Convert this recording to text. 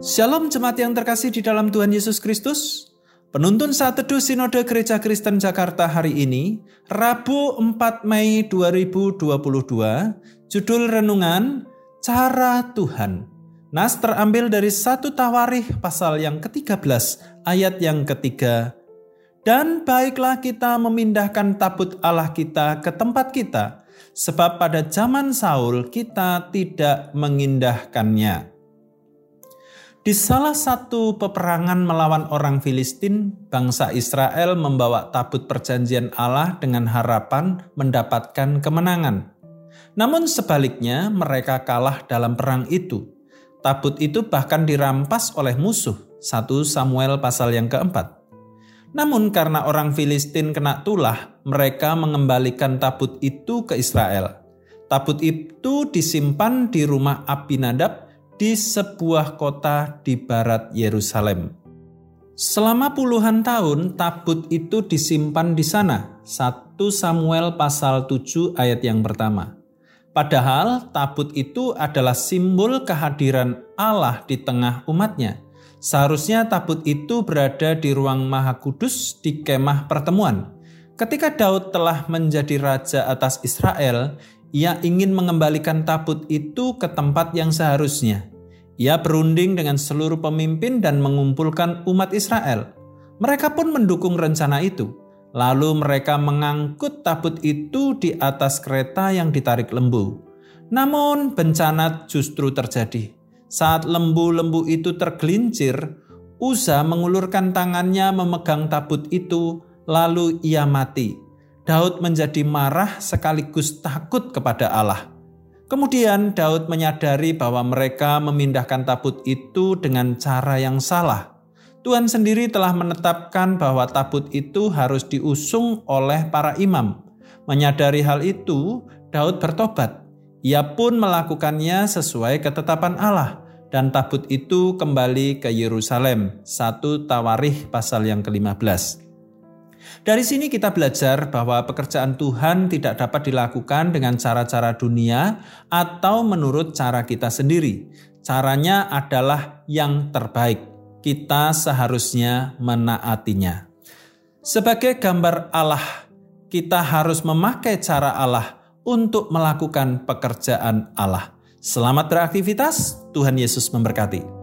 Shalom jemaat yang terkasih di dalam Tuhan Yesus Kristus. Penuntun saat teduh Sinode Gereja Kristen Jakarta hari ini, Rabu 4 Mei 2022, judul renungan Cara Tuhan. Nas terambil dari satu Tawarikh pasal yang ke-13 ayat yang ketiga. Dan baiklah kita memindahkan tabut Allah kita ke tempat kita, sebab pada zaman Saul kita tidak mengindahkannya. Di salah satu peperangan melawan orang Filistin, bangsa Israel membawa tabut perjanjian Allah dengan harapan mendapatkan kemenangan. Namun sebaliknya, mereka kalah dalam perang itu. Tabut itu bahkan dirampas oleh musuh. 1 Samuel pasal yang keempat. Namun karena orang Filistin kena tulah, mereka mengembalikan tabut itu ke Israel. Tabut itu disimpan di rumah Abinadab di sebuah kota di barat Yerusalem. Selama puluhan tahun tabut itu disimpan di sana. 1 Samuel pasal 7 ayat yang pertama. Padahal tabut itu adalah simbol kehadiran Allah di tengah umatnya. Seharusnya tabut itu berada di ruang maha kudus di kemah pertemuan. Ketika Daud telah menjadi raja atas Israel, ia ingin mengembalikan tabut itu ke tempat yang seharusnya. Ia berunding dengan seluruh pemimpin dan mengumpulkan umat Israel. Mereka pun mendukung rencana itu. Lalu mereka mengangkut tabut itu di atas kereta yang ditarik lembu. Namun bencana justru terjadi. Saat lembu-lembu itu tergelincir, Uza mengulurkan tangannya memegang tabut itu, lalu ia mati. Daud menjadi marah sekaligus takut kepada Allah. Kemudian Daud menyadari bahwa mereka memindahkan tabut itu dengan cara yang salah. Tuhan sendiri telah menetapkan bahwa tabut itu harus diusung oleh para imam. Menyadari hal itu, Daud bertobat. Ia pun melakukannya sesuai ketetapan Allah dan tabut itu kembali ke Yerusalem. 1 Tawarikh pasal yang ke-15. Dari sini kita belajar bahwa pekerjaan Tuhan tidak dapat dilakukan dengan cara-cara dunia atau menurut cara kita sendiri. Caranya adalah yang terbaik. Kita seharusnya menaatinya. Sebagai gambar Allah, kita harus memakai cara Allah untuk melakukan pekerjaan Allah. Selamat beraktivitas, Tuhan Yesus memberkati.